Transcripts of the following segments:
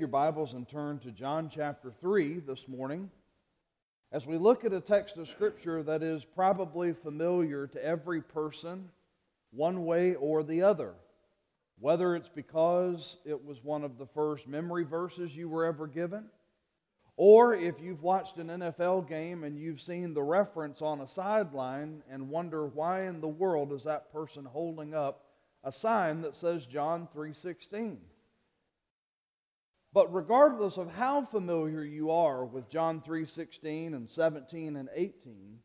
your Bibles and turn to John chapter 3 this morning as we look at a text of Scripture that is probably familiar to every person, one way or the other. Whether it's because it was one of the first memory verses you were ever given, or if you've watched an NFL game and you've seen the reference on a sideline and wonder why in the world is that person holding up a sign that says John 3:16. But regardless of how familiar you are with John 3:16 and 17 and 18,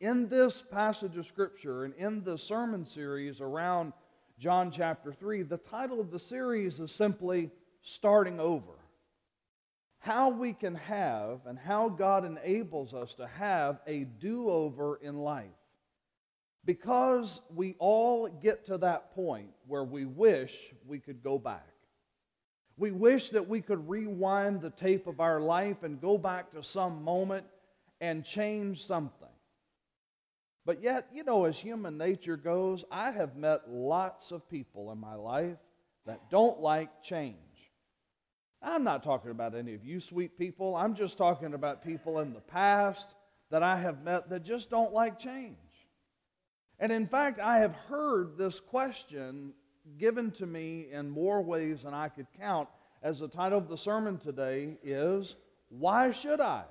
in this passage of scripture and in the sermon series around John chapter 3, the title of the series is simply starting over. How we can have and how God enables us to have a do-over in life. Because we all get to that point where we wish we could go back. We wish that we could rewind the tape of our life and go back to some moment and change something. But yet, you know, as human nature goes, I have met lots of people in my life that don't like change. I'm not talking about any of you sweet people. I'm just talking about people in the past that I have met that just don't like change. And in fact, I have heard this question given to me in more ways than I could count, as the title of the sermon today is Why Should I?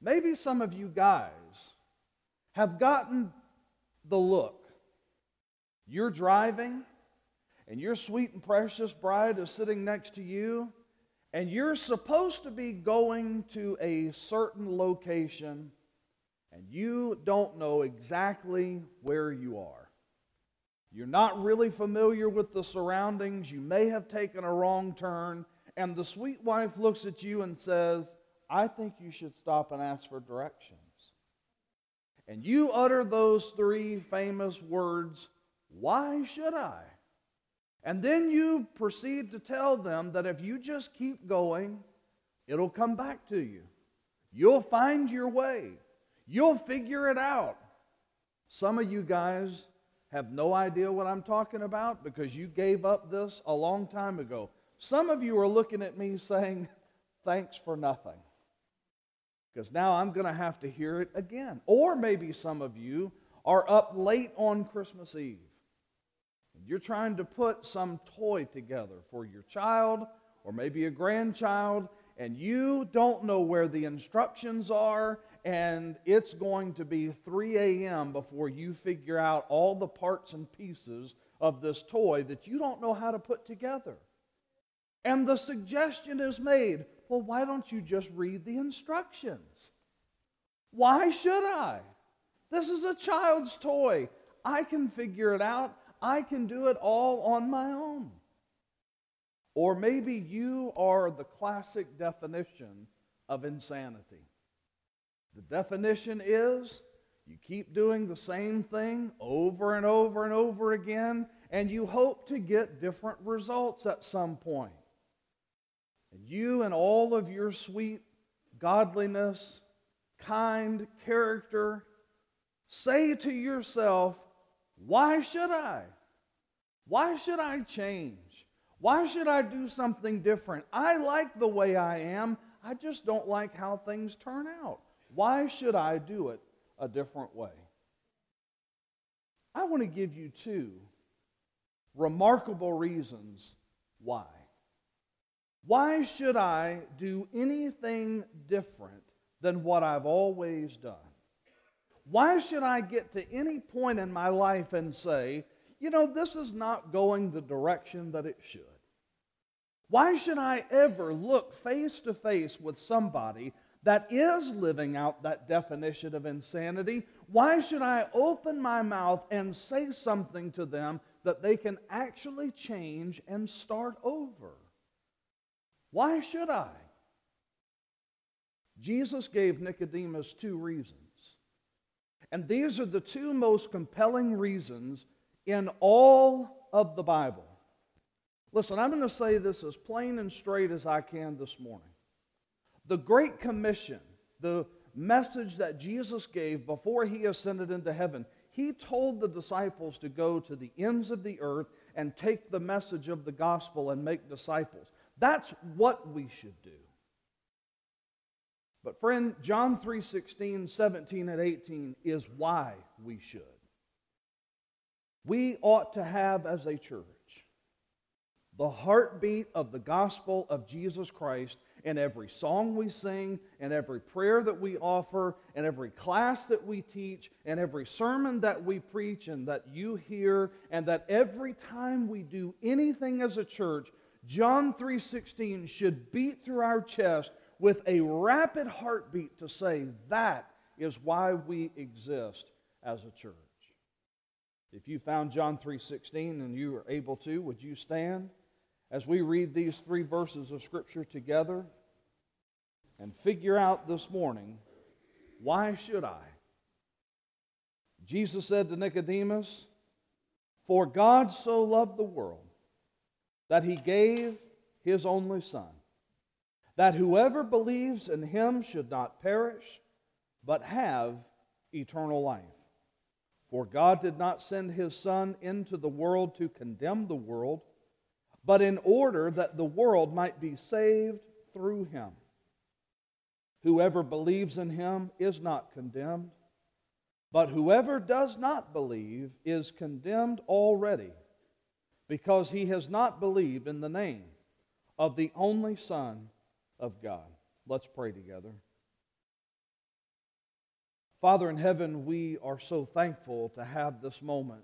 Maybe some of you guys have gotten the look. You're driving, and your sweet and precious bride is sitting next to you, and you're supposed to be going to a certain location, and you don't know exactly where you are. You're not really familiar with the surroundings. You may have taken a wrong turn. And the sweet wife looks at you and says, I think you should stop and ask for directions. And you utter those three famous words, Why should I? And then you proceed to tell them that if you just keep going, it'll come back to you. You'll find your way. You'll figure it out. Some of you guys have no idea what I'm talking about because you gave up this a long time ago. Some of you are looking at me saying, Thanks for nothing. Because now I'm going to have to hear it again. Or maybe some of you are up late on Christmas Eve. And you're trying to put some toy together for your child or maybe a grandchild, and you don't know where the instructions are, and it's going to be 3 a.m. before you figure out all the parts and pieces of this toy that you don't know how to put together. And the suggestion is made well, why don't you just read the instructions? Why should I? This is a child's toy. I can figure it out. I can do it all on my own. Or maybe you are the classic definition of insanity. The definition is you keep doing the same thing over and over and over again, and you hope to get different results at some point. And you and all of your sweet godliness, kind character, say to yourself, Why should I? Why should I change? Why should I do something different? I like the way I am. I just don't like how things turn out. Why should I do it a different way? I want to give you two remarkable reasons why. Why should I do anything different than what I've always done? Why should I get to any point in my life and say, you know, this is not going the direction that it should? Why should I ever look face to face with somebody that is living out that definition of insanity, why should I open my mouth and say something to them that they can actually change and start over? Why should I? Jesus gave Nicodemus two reasons. And these are the two most compelling reasons in all of the Bible. Listen, I'm going to say this as plain and straight as I can this morning. The Great Commission, the message that Jesus gave before he ascended into heaven, he told the disciples to go to the ends of the earth and take the message of the gospel and make disciples. That's what we should do. But friend, John 3:16, 17 and 18 is why we should. We ought to have as a church the heartbeat of the gospel of Jesus Christ in every song we sing, in every prayer that we offer, in every class that we teach, in every sermon that we preach and that you hear, and that every time we do anything as a church, John 3:16 should beat through our chest with a rapid heartbeat to say that is why we exist as a church. If you found John 3:16 and you are able to, would you stand? As we read these three verses of Scripture together and figure out this morning why should I? Jesus said to Nicodemus, For God so loved the world that he gave his only Son, that whoever believes in him should not perish, but have eternal life. For God did not send his Son into the world to condemn the world but in order that the world might be saved through him. Whoever believes in him is not condemned, but whoever does not believe is condemned already, because he has not believed in the name of the only Son of God. Let's pray together. Father in heaven, we are so thankful to have this moment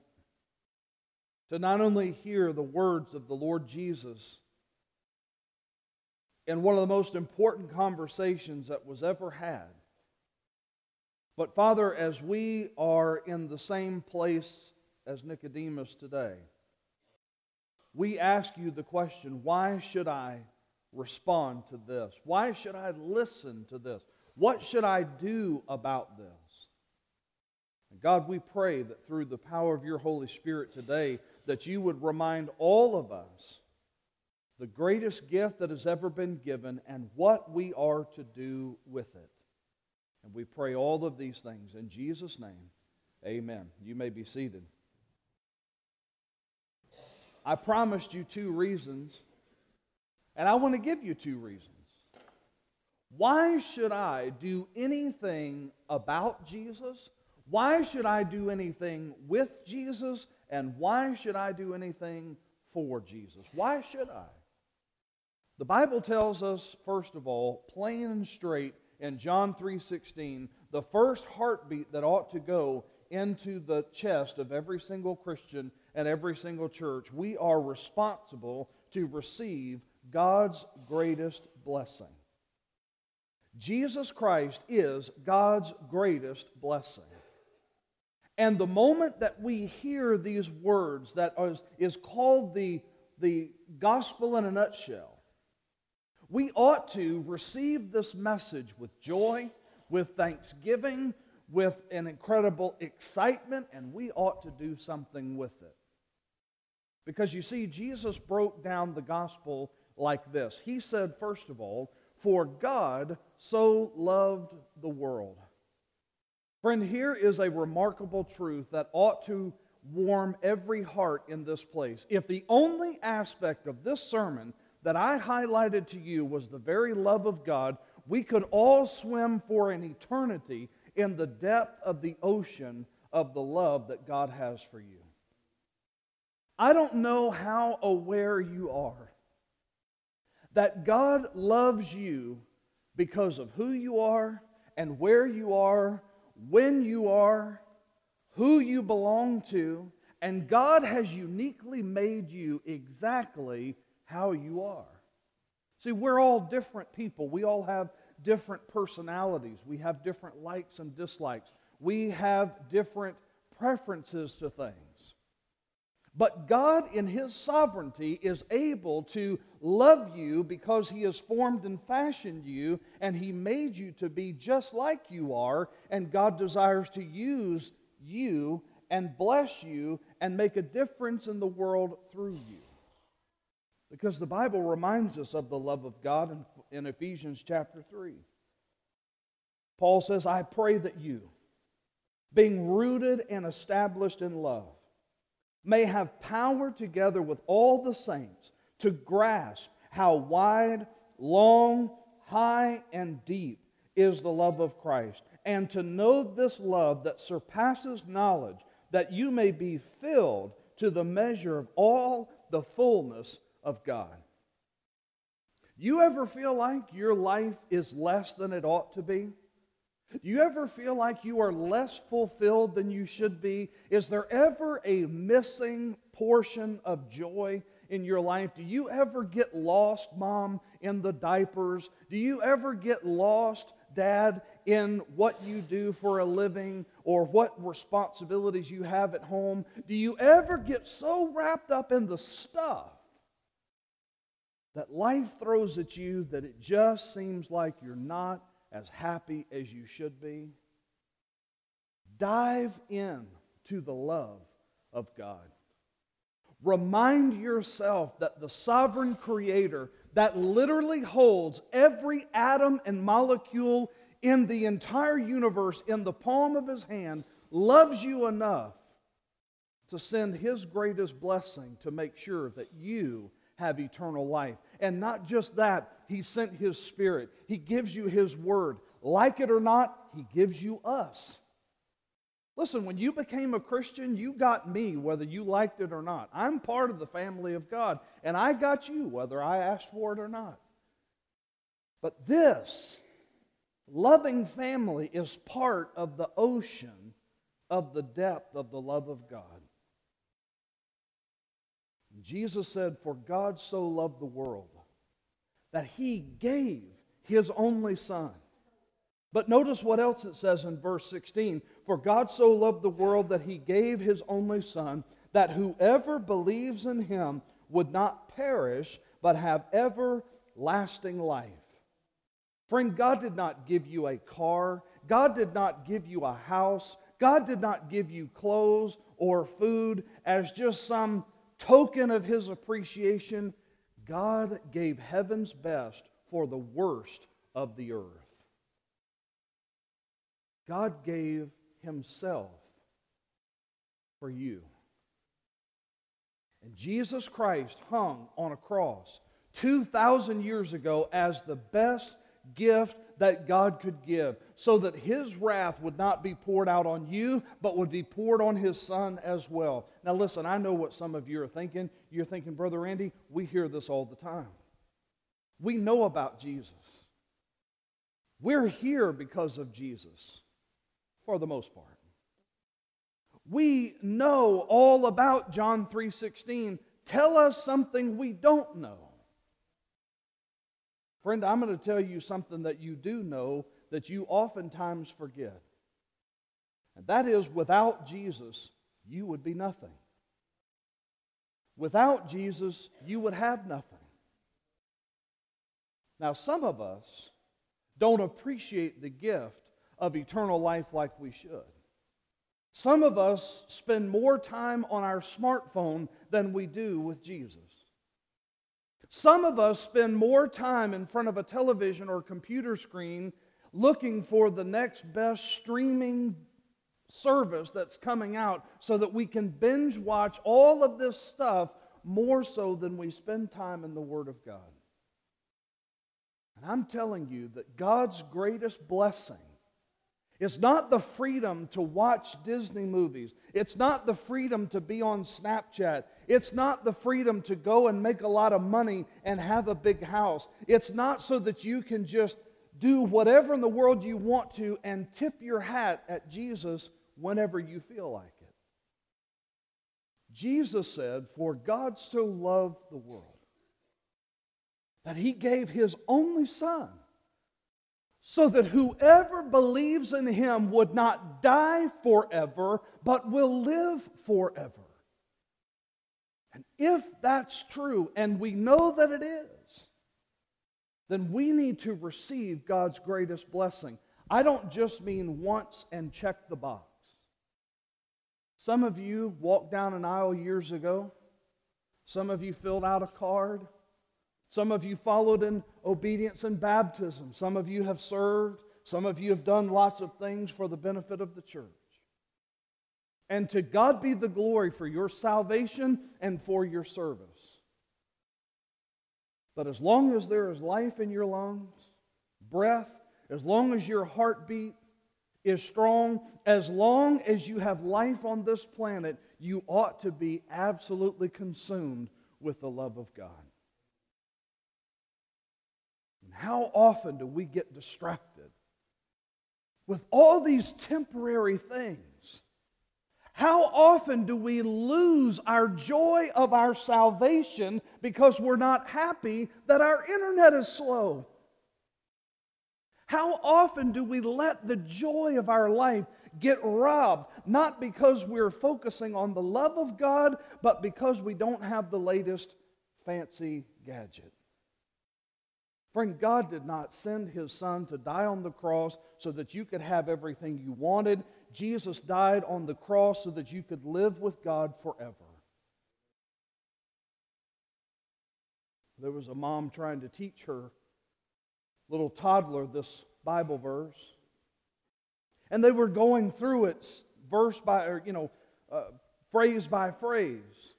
to not only hear the words of the Lord Jesus in one of the most important conversations that was ever had, but Father, as we are in the same place as Nicodemus today, we ask you the question why should I respond to this? Why should I listen to this? What should I do about this? And God, we pray that through the power of your Holy Spirit today, that you would remind all of us the greatest gift that has ever been given and what we are to do with it. And we pray all of these things in Jesus' name. Amen. You may be seated. I promised you two reasons, and I want to give you two reasons. Why should I do anything about Jesus? Why should I do anything with Jesus? And why should I do anything for Jesus? Why should I? The Bible tells us, first of all, plain and straight in John 3:16, the first heartbeat that ought to go into the chest of every single Christian and every single church, we are responsible to receive God's greatest blessing. Jesus Christ is God's greatest blessing. And the moment that we hear these words, that is, is called the, the gospel in a nutshell, we ought to receive this message with joy, with thanksgiving, with an incredible excitement, and we ought to do something with it. Because you see, Jesus broke down the gospel like this He said, first of all, For God so loved the world Friend, here is a remarkable truth that ought to warm every heart in this place. If the only aspect of this sermon that I highlighted to you was the very love of God, we could all swim for an eternity in the depth of the ocean of the love that God has for you. I don't know how aware you are that God loves you because of who you are and where you are when you are, who you belong to, and God has uniquely made you exactly how you are. See, we're all different people. We all have different personalities. We have different likes and dislikes. We have different preferences to things. But God, in His sovereignty, is able to love you because He has formed and fashioned you, and He made you to be just like you are, and God desires to use you and bless you and make a difference in the world through you. Because the Bible reminds us of the love of God in, in Ephesians chapter 3. Paul says, I pray that you, being rooted and established in love, may have power together with all the saints to grasp how wide, long, high, and deep is the love of Christ, and to know this love that surpasses knowledge, that you may be filled to the measure of all the fullness of God. You ever feel like your life is less than it ought to be? Do you ever feel like you are less fulfilled than you should be? Is there ever a missing portion of joy in your life? Do you ever get lost, mom, in the diapers? Do you ever get lost, dad, in what you do for a living or what responsibilities you have at home? Do you ever get so wrapped up in the stuff that life throws at you that it just seems like you're not as happy as you should be. Dive in to the love of God. Remind yourself that the sovereign creator that literally holds every atom and molecule in the entire universe in the palm of his hand loves you enough to send his greatest blessing to make sure that you have eternal life. And not just that, He sent His Spirit. He gives you His Word. Like it or not, He gives you us. Listen, when you became a Christian, you got me whether you liked it or not. I'm part of the family of God, and I got you whether I asked for it or not. But this loving family is part of the ocean of the depth of the love of God. Jesus said, For God so loved the world that he gave his only Son. But notice what else it says in verse 16 For God so loved the world that he gave his only Son, that whoever believes in him would not perish, but have everlasting life. Friend, God did not give you a car, God did not give you a house, God did not give you clothes or food as just some token of his appreciation, God gave heaven's best for the worst of the earth. God gave himself for you. And Jesus Christ hung on a cross 2,000 years ago as the best gift that God could give, so that His wrath would not be poured out on you, but would be poured on His Son as well. Now, listen, I know what some of you are thinking. You're thinking, Brother Randy, we hear this all the time. We know about Jesus. We're here because of Jesus, for the most part. We know all about John 3:16. Tell us something we don't know. Friend, I'm going to tell you something that you do know that you oftentimes forget. And that is, without Jesus, you would be nothing. Without Jesus, you would have nothing. Now, some of us don't appreciate the gift of eternal life like we should. Some of us spend more time on our smartphone than we do with Jesus. Some of us spend more time in front of a television or computer screen looking for the next best streaming service that's coming out so that we can binge watch all of this stuff more so than we spend time in the Word of God. And I'm telling you that God's greatest blessing it's not the freedom to watch Disney movies. It's not the freedom to be on Snapchat. It's not the freedom to go and make a lot of money and have a big house. It's not so that you can just do whatever in the world you want to and tip your hat at Jesus whenever you feel like it. Jesus said, For God so loved the world that he gave his only Son so that whoever believes in him would not die forever, but will live forever. And if that's true, and we know that it is, then we need to receive God's greatest blessing. I don't just mean once and check the box. Some of you walked down an aisle years ago. Some of you filled out a card. Some of you followed in obedience in baptism. Some of you have served. Some of you have done lots of things for the benefit of the church. And to God be the glory for your salvation and for your service. But as long as there is life in your lungs, breath, as long as your heartbeat is strong, as long as you have life on this planet, you ought to be absolutely consumed with the love of God. And how often do we get distracted with all these temporary things? How often do we lose our joy of our salvation because we're not happy that our internet is slow? How often do we let the joy of our life get robbed, not because we're focusing on the love of God, but because we don't have the latest fancy gadget? Friend, God did not send his son to die on the cross so that you could have everything you wanted. Jesus died on the cross so that you could live with God forever. There was a mom trying to teach her little toddler this Bible verse. And they were going through it verse by, or, you know, uh, phrase by phrase.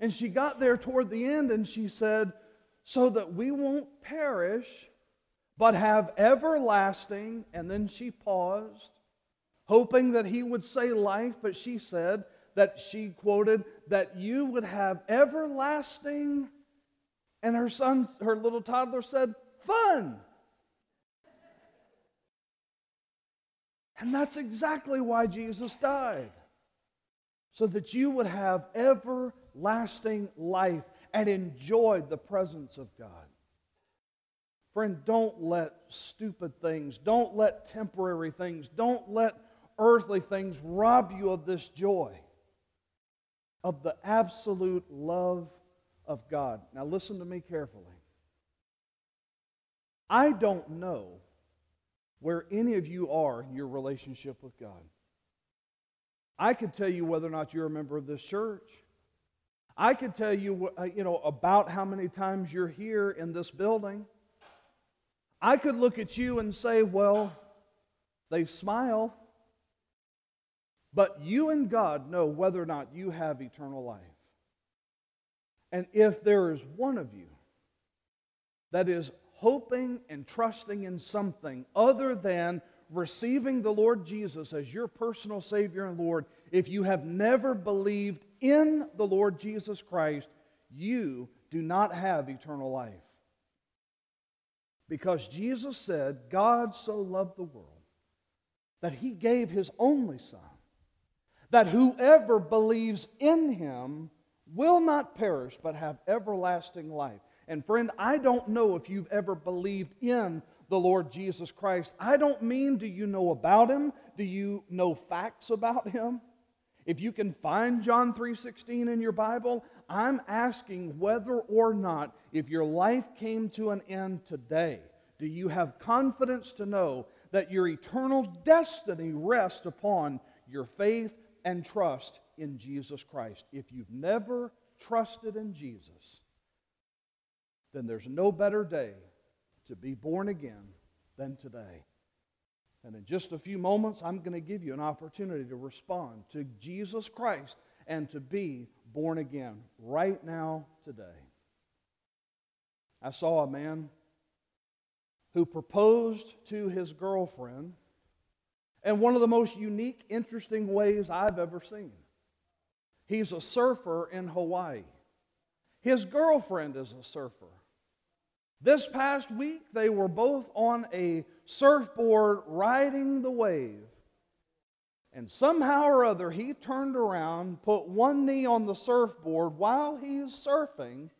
And she got there toward the end and she said, So that we won't perish, but have everlasting. And then she paused hoping that he would say life, but she said that she quoted that you would have everlasting. And her son, her little toddler said, fun. And that's exactly why Jesus died. So that you would have everlasting life and enjoy the presence of God. Friend, don't let stupid things, don't let temporary things, don't let earthly things rob you of this joy, of the absolute love of God. Now, listen to me carefully. I don't know where any of you are in your relationship with God. I could tell you whether or not you're a member of this church. I could tell you, uh, you know, about how many times you're here in this building. I could look at you and say, well, they smile. But you and God know whether or not you have eternal life. And if there is one of you that is hoping and trusting in something other than receiving the Lord Jesus as your personal Savior and Lord, if you have never believed in the Lord Jesus Christ, you do not have eternal life. Because Jesus said, God so loved the world that he gave his only Son that whoever believes in him will not perish but have everlasting life. And friend, I don't know if you've ever believed in the Lord Jesus Christ. I don't mean do you know about him? Do you know facts about him? If you can find John 3:16 in your Bible, I'm asking whether or not if your life came to an end today, do you have confidence to know that your eternal destiny rests upon your faith and trust in Jesus Christ. If you've never trusted in Jesus, then there's no better day to be born again than today. And in just a few moments, I'm going to give you an opportunity to respond to Jesus Christ and to be born again right now, today. I saw a man who proposed to his girlfriend and one of the most unique, interesting ways I've ever seen. He's a surfer in Hawaii. His girlfriend is a surfer. This past week, they were both on a surfboard riding the wave. And somehow or other, he turned around, put one knee on the surfboard while he's surfing,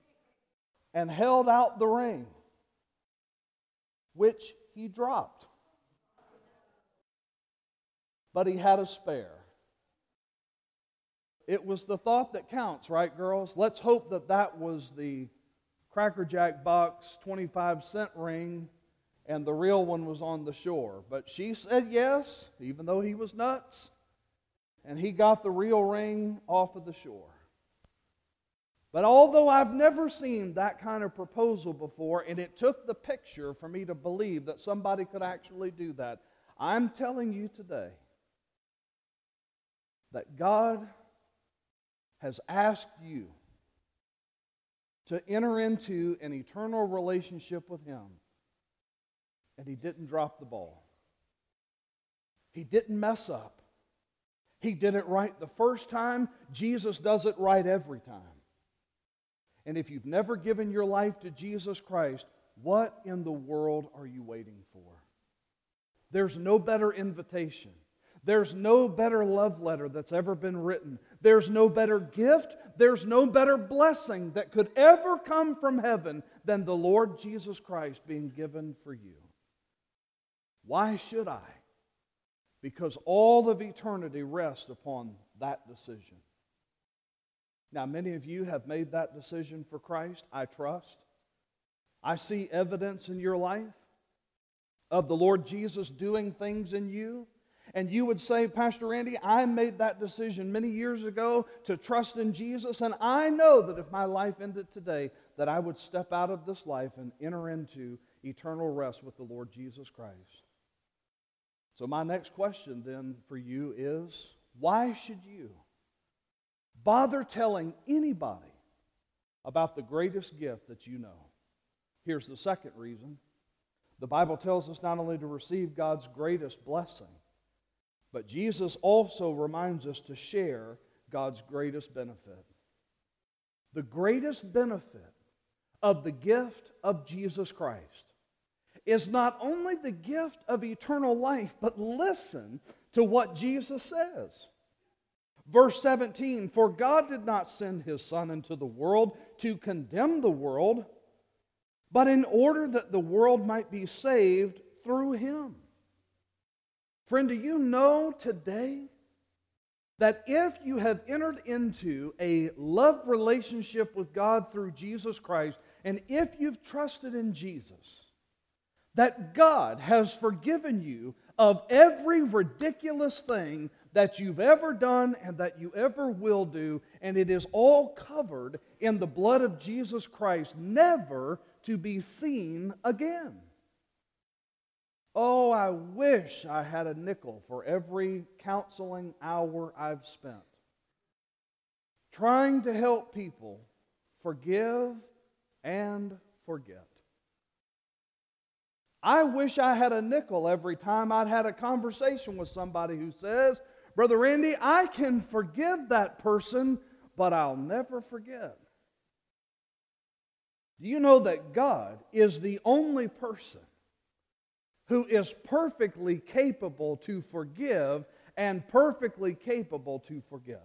and held out the ring, which he dropped but he had a spare. It was the thought that counts, right, girls? Let's hope that that was the Cracker Jack box 25 cent ring and the real one was on the shore. But she said yes, even though he was nuts, and he got the real ring off of the shore. But although I've never seen that kind of proposal before, and it took the picture for me to believe that somebody could actually do that, I'm telling you today that God has asked you to enter into an eternal relationship with Him. And he didn't drop the ball. He didn't mess up. He did it right the first time. Jesus does it right every time. And if you've never given your life to Jesus Christ, what in the world are you waiting for? There's no better invitation. There's no better love letter that's ever been written. There's no better gift. There's no better blessing that could ever come from heaven than the Lord Jesus Christ being given for you. Why should I? Because all of eternity rests upon that decision. Now, many of you have made that decision for Christ, I trust. I see evidence in your life of the Lord Jesus doing things in you. And you would say, Pastor Randy, I made that decision many years ago to trust in Jesus, and I know that if my life ended today, that I would step out of this life and enter into eternal rest with the Lord Jesus Christ. So, my next question then for you is why should you bother telling anybody about the greatest gift that you know? Here's the second reason. The Bible tells us not only to receive God's greatest blessing, but Jesus also reminds us to share God's greatest benefit. The greatest benefit of the gift of Jesus Christ is not only the gift of eternal life, but listen to what Jesus says. Verse 17 For God did not send his Son into the world to condemn the world, but in order that the world might be saved through him. Friend, do you know today that if you have entered into a love relationship with God through Jesus Christ, and if you've trusted in Jesus, that God has forgiven you of every ridiculous thing that you've ever done and that you ever will do, and it is all covered in the blood of Jesus Christ, never to be seen again. Oh, I wish I had a nickel for every counseling hour I've spent trying to help people forgive and forget. I wish I had a nickel every time I'd had a conversation with somebody who says, Brother Randy, I can forgive that person, but I'll never forget. Do you know that God is the only person who is perfectly capable to forgive and perfectly capable to forgive.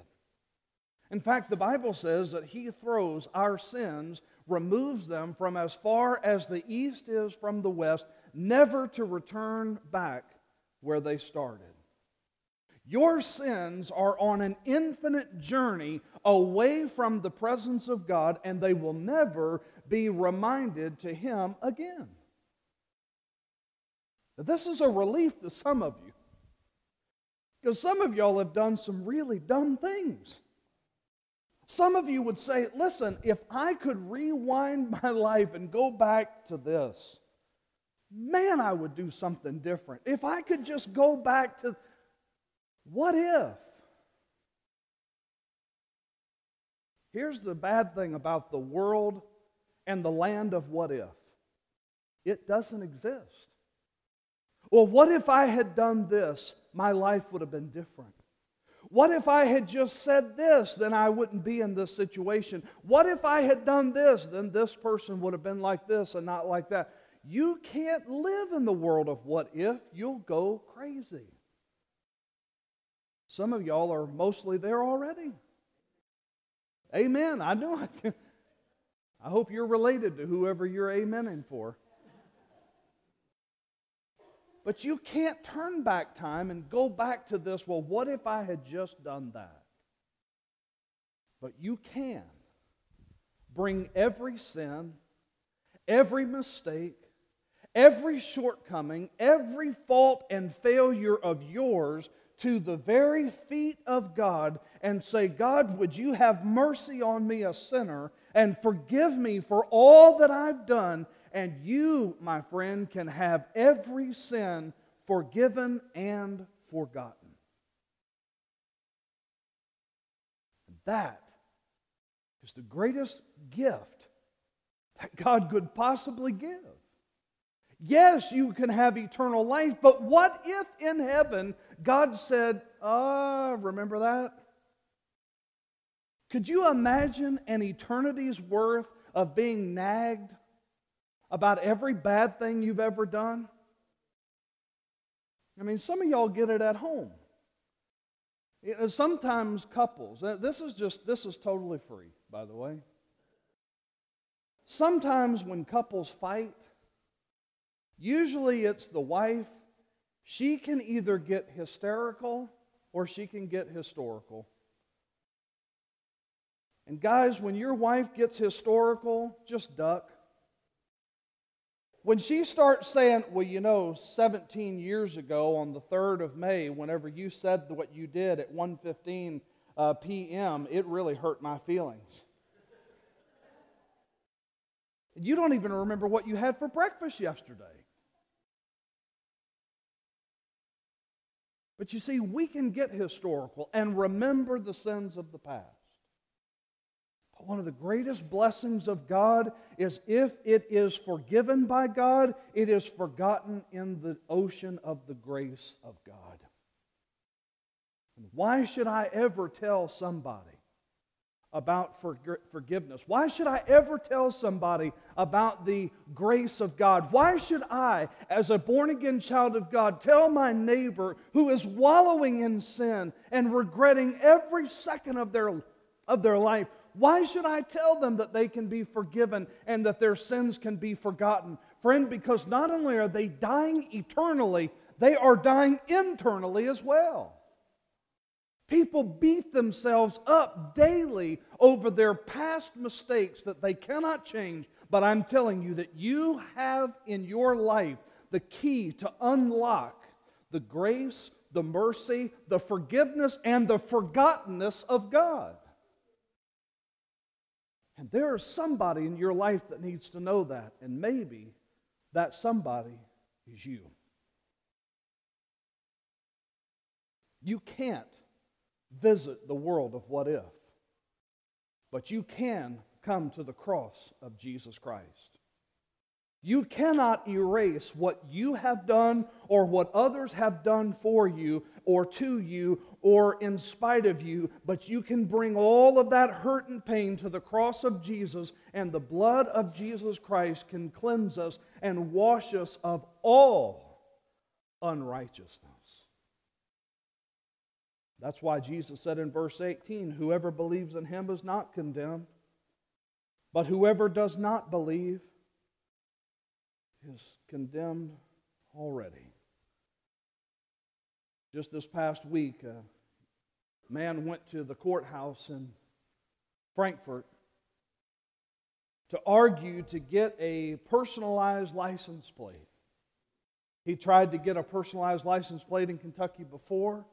In fact, the Bible says that He throws our sins, removes them from as far as the east is from the west, never to return back where they started. Your sins are on an infinite journey away from the presence of God, and they will never be reminded to Him again. This is a relief to some of you. Because some of y'all have done some really dumb things. Some of you would say, listen, if I could rewind my life and go back to this, man, I would do something different. If I could just go back to what if? Here's the bad thing about the world and the land of what if it doesn't exist. Well, what if I had done this? My life would have been different. What if I had just said this? Then I wouldn't be in this situation. What if I had done this? Then this person would have been like this and not like that. You can't live in the world of what if, you'll go crazy. Some of y'all are mostly there already. Amen. I know. I, hope you're related to whoever you're amening for. But you can't turn back time and go back to this. Well, what if I had just done that? But you can bring every sin, every mistake, every shortcoming, every fault and failure of yours to the very feet of God and say, God, would you have mercy on me, a sinner, and forgive me for all that I've done? And you, my friend, can have every sin forgiven and forgotten. That is the greatest gift that God could possibly give. Yes, you can have eternal life, but what if in heaven God said, Ah, remember that? Could you imagine an eternity's worth of being nagged about every bad thing you've ever done? I mean, some of y'all get it at home. You know, sometimes couples, this is just, this is totally free, by the way. Sometimes when couples fight, usually it's the wife. She can either get hysterical or she can get historical. And guys, when your wife gets historical, just duck. When she starts saying, well, you know, 17 years ago on the 3rd of May, whenever you said what you did at 1.15 uh, p.m., it really hurt my feelings. You don't even remember what you had for breakfast yesterday. But you see, we can get historical and remember the sins of the past. One of the greatest blessings of God is if it is forgiven by God, it is forgotten in the ocean of the grace of God. And why should I ever tell somebody about forgiveness? Why should I ever tell somebody about the grace of God? Why should I, as a born again child of God, tell my neighbor who is wallowing in sin and regretting every second of their, of their life, why should I tell them that they can be forgiven and that their sins can be forgotten? Friend, because not only are they dying eternally, they are dying internally as well. People beat themselves up daily over their past mistakes that they cannot change. But I'm telling you that you have in your life the key to unlock the grace, the mercy, the forgiveness, and the forgottenness of God. And there is somebody in your life that needs to know that, and maybe that somebody is you. You can't visit the world of what if, but you can come to the cross of Jesus Christ. You cannot erase what you have done or what others have done for you or to you or in spite of you, but you can bring all of that hurt and pain to the cross of Jesus, and the blood of Jesus Christ can cleanse us and wash us of all unrighteousness. That's why Jesus said in verse 18, Whoever believes in him is not condemned, but whoever does not believe, is condemned already. Just this past week, a man went to the courthouse in Frankfort to argue to get a personalized license plate. He tried to get a personalized license plate in Kentucky before,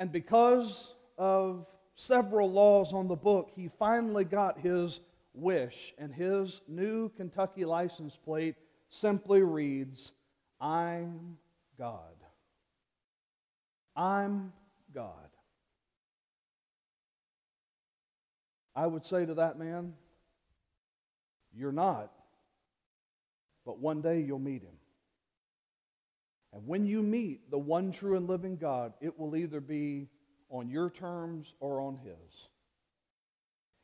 and because of several laws on the book, he finally got his wish, and his new Kentucky license plate simply reads, I'm God. I'm God. I would say to that man, You're not, but one day you'll meet him. And when you meet the one true and living God, it will either be on your terms or on his.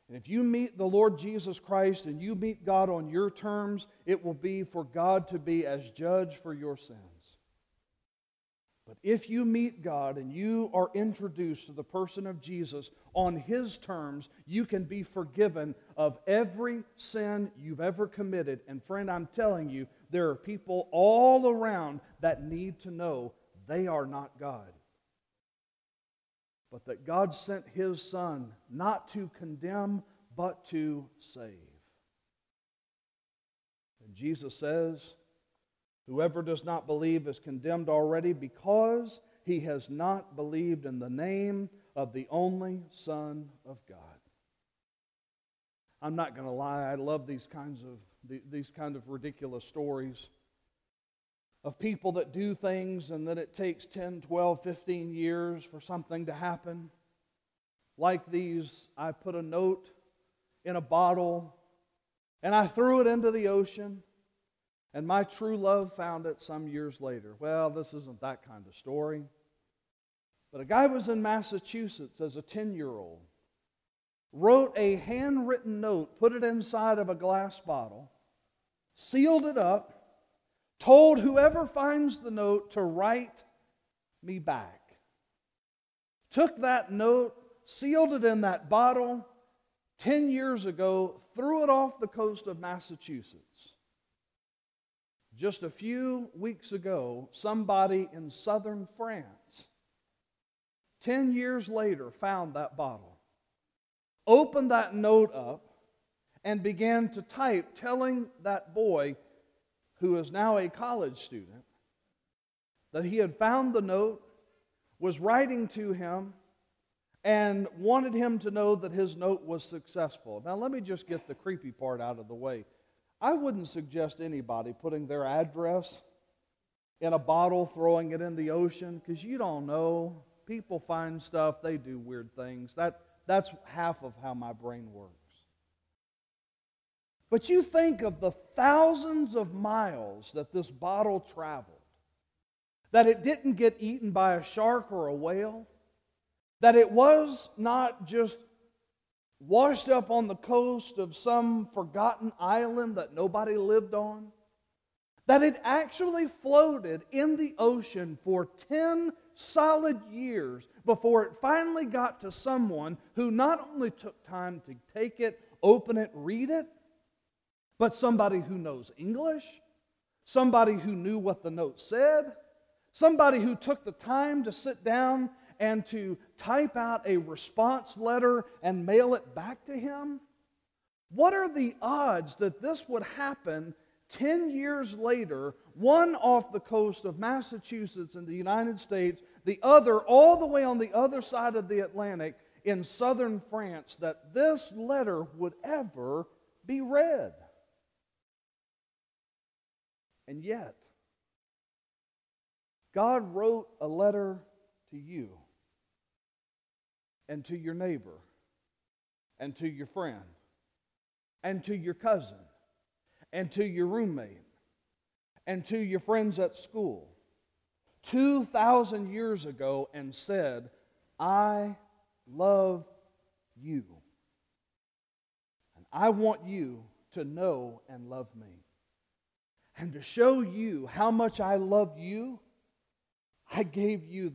And if you meet the Lord Jesus Christ and you meet God on your terms, it will be for God to be as judge for your sins. But if you meet God and you are introduced to the person of Jesus on His terms, you can be forgiven of every sin you've ever committed. And friend, I'm telling you, there are people all around that need to know they are not God but that God sent his Son not to condemn, but to save. And Jesus says, Whoever does not believe is condemned already because he has not believed in the name of the only Son of God. I'm not going to lie, I love these kinds of, these kind of ridiculous stories of people that do things and that it takes 10, 12, 15 years for something to happen. Like these, I put a note in a bottle And I threw it into the ocean, and my true love found it some years later. Well, this isn't that kind of story. But a guy was in Massachusetts as a 10 year old, wrote a handwritten note, put it inside of a glass bottle, sealed it up, told whoever finds the note to write me back. Took that note, sealed it in that bottle 10 years ago, threw it off the coast of Massachusetts. Just a few weeks ago, somebody in southern France, 10 years later, found that bottle, opened that note up, and began to type, telling that boy, who is now a college student, that he had found the note, was writing to him, and wanted him to know that his note was successful. Now, let me just get the creepy part out of the way. I wouldn't suggest anybody putting their address in a bottle, throwing it in the ocean, because you don't know. People find stuff, they do weird things. That, that's half of how my brain works. But you think of the thousands of miles that this bottle traveled, that it didn't get eaten by a shark or a whale, that it was not just washed up on the coast of some forgotten island that nobody lived on, that it actually floated in the ocean for 10 solid years before it finally got to someone who not only took time to take it, open it, read it, but somebody who knows English, somebody who knew what the note said, somebody who took the time to sit down and to type out a response letter and mail it back to him? What are the odds that this would happen 10 years later, one off the coast of Massachusetts in the United States, the other all the way on the other side of the Atlantic in southern France, that this letter would ever be read? And yet, God wrote a letter to you and to your neighbor and to your friend and to your cousin and to your roommate and to your friends at school 2,000 years ago and said, I love you. And I want you to know and love me. And to show you how much I love you, I gave you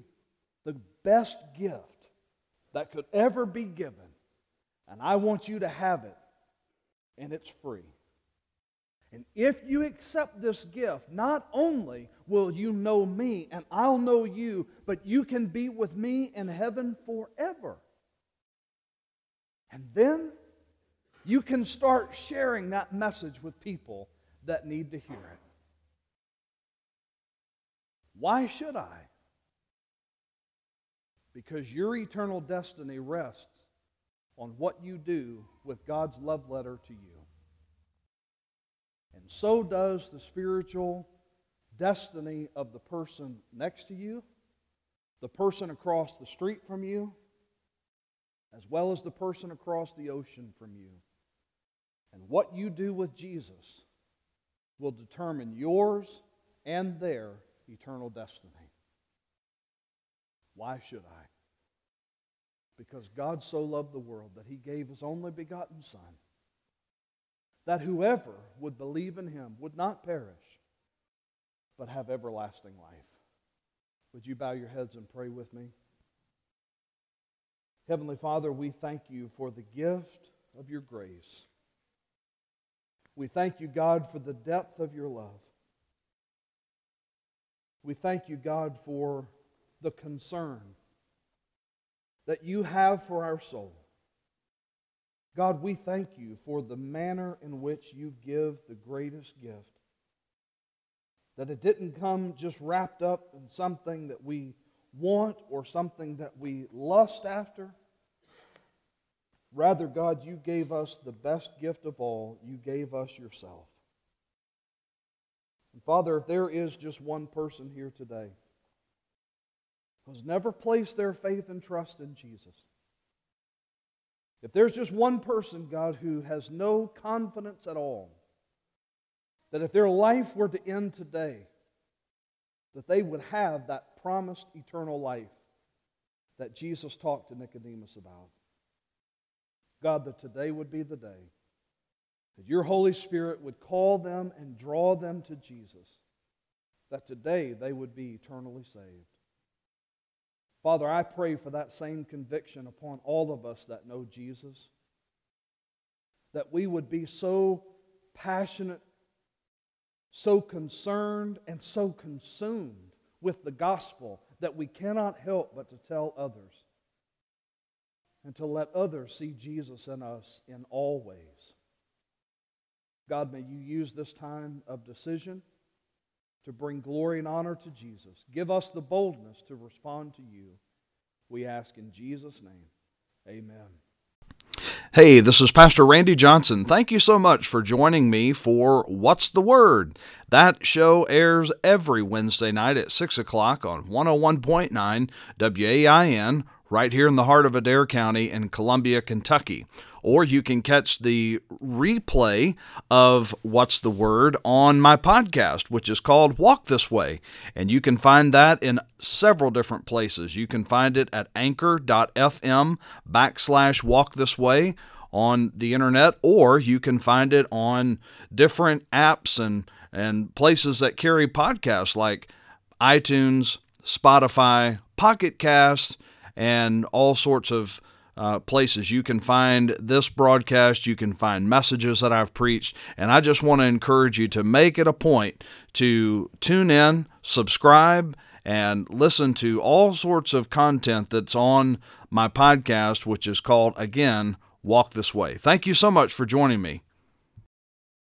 the best gift that could ever be given. And I want you to have it. And it's free. And if you accept this gift, not only will you know me and I'll know you, but you can be with me in heaven forever. And then you can start sharing that message with people that need to hear it. Why should I? Because your eternal destiny rests on what you do with God's love letter to you. And so does the spiritual destiny of the person next to you, the person across the street from you, as well as the person across the ocean from you. And what you do with Jesus will determine yours and their eternal destiny. Why should I? Because God so loved the world that he gave his only begotten Son, that whoever would believe in him would not perish, but have everlasting life. Would you bow your heads and pray with me? Heavenly Father, we thank you for the gift of your grace. We thank you, God, for the depth of your love. We thank you, God, for the concern that you have for our soul. God, we thank you for the manner in which you give the greatest gift. That it didn't come just wrapped up in something that we want or something that we lust after. Rather, God, you gave us the best gift of all. You gave us yourself. And Father, if there is just one person here today has never placed their faith and trust in Jesus, If there's just one person, God, who has no confidence at all, that if their life were to end today, that they would have that promised eternal life that Jesus talked to Nicodemus about. God, that today would be the day that your Holy Spirit would call them and draw them to Jesus, that today they would be eternally saved. Father, I pray for that same conviction upon all of us that know Jesus, that we would be so passionate, so concerned, and so consumed with the gospel that we cannot help but to tell others and to let others see Jesus in us in all ways. God, may you use this time of decision to bring glory and honor to Jesus. Give us the boldness to respond to you. We ask in Jesus' name. Amen. Hey, this is Pastor Randy Johnson. Thank you so much for joining me for What's the Word? That show airs every Wednesday night at 6 o'clock on 101.9 WAIN right here in the heart of Adair County in Columbia, Kentucky. Or you can catch the replay of What's the Word on my podcast, which is called Walk This Way. And you can find that in several different places. You can find it at anchor.fm backslash walk this way on the internet, or you can find it on different apps and, and places that carry podcasts like iTunes, Spotify, Pocket Cast, and all sorts of uh, places. You can find this broadcast, you can find messages that I've preached, and I just want to encourage you to make it a point to tune in, subscribe, and listen to all sorts of content that's on my podcast, which is called, again, Walk This Way. Thank you so much for joining me.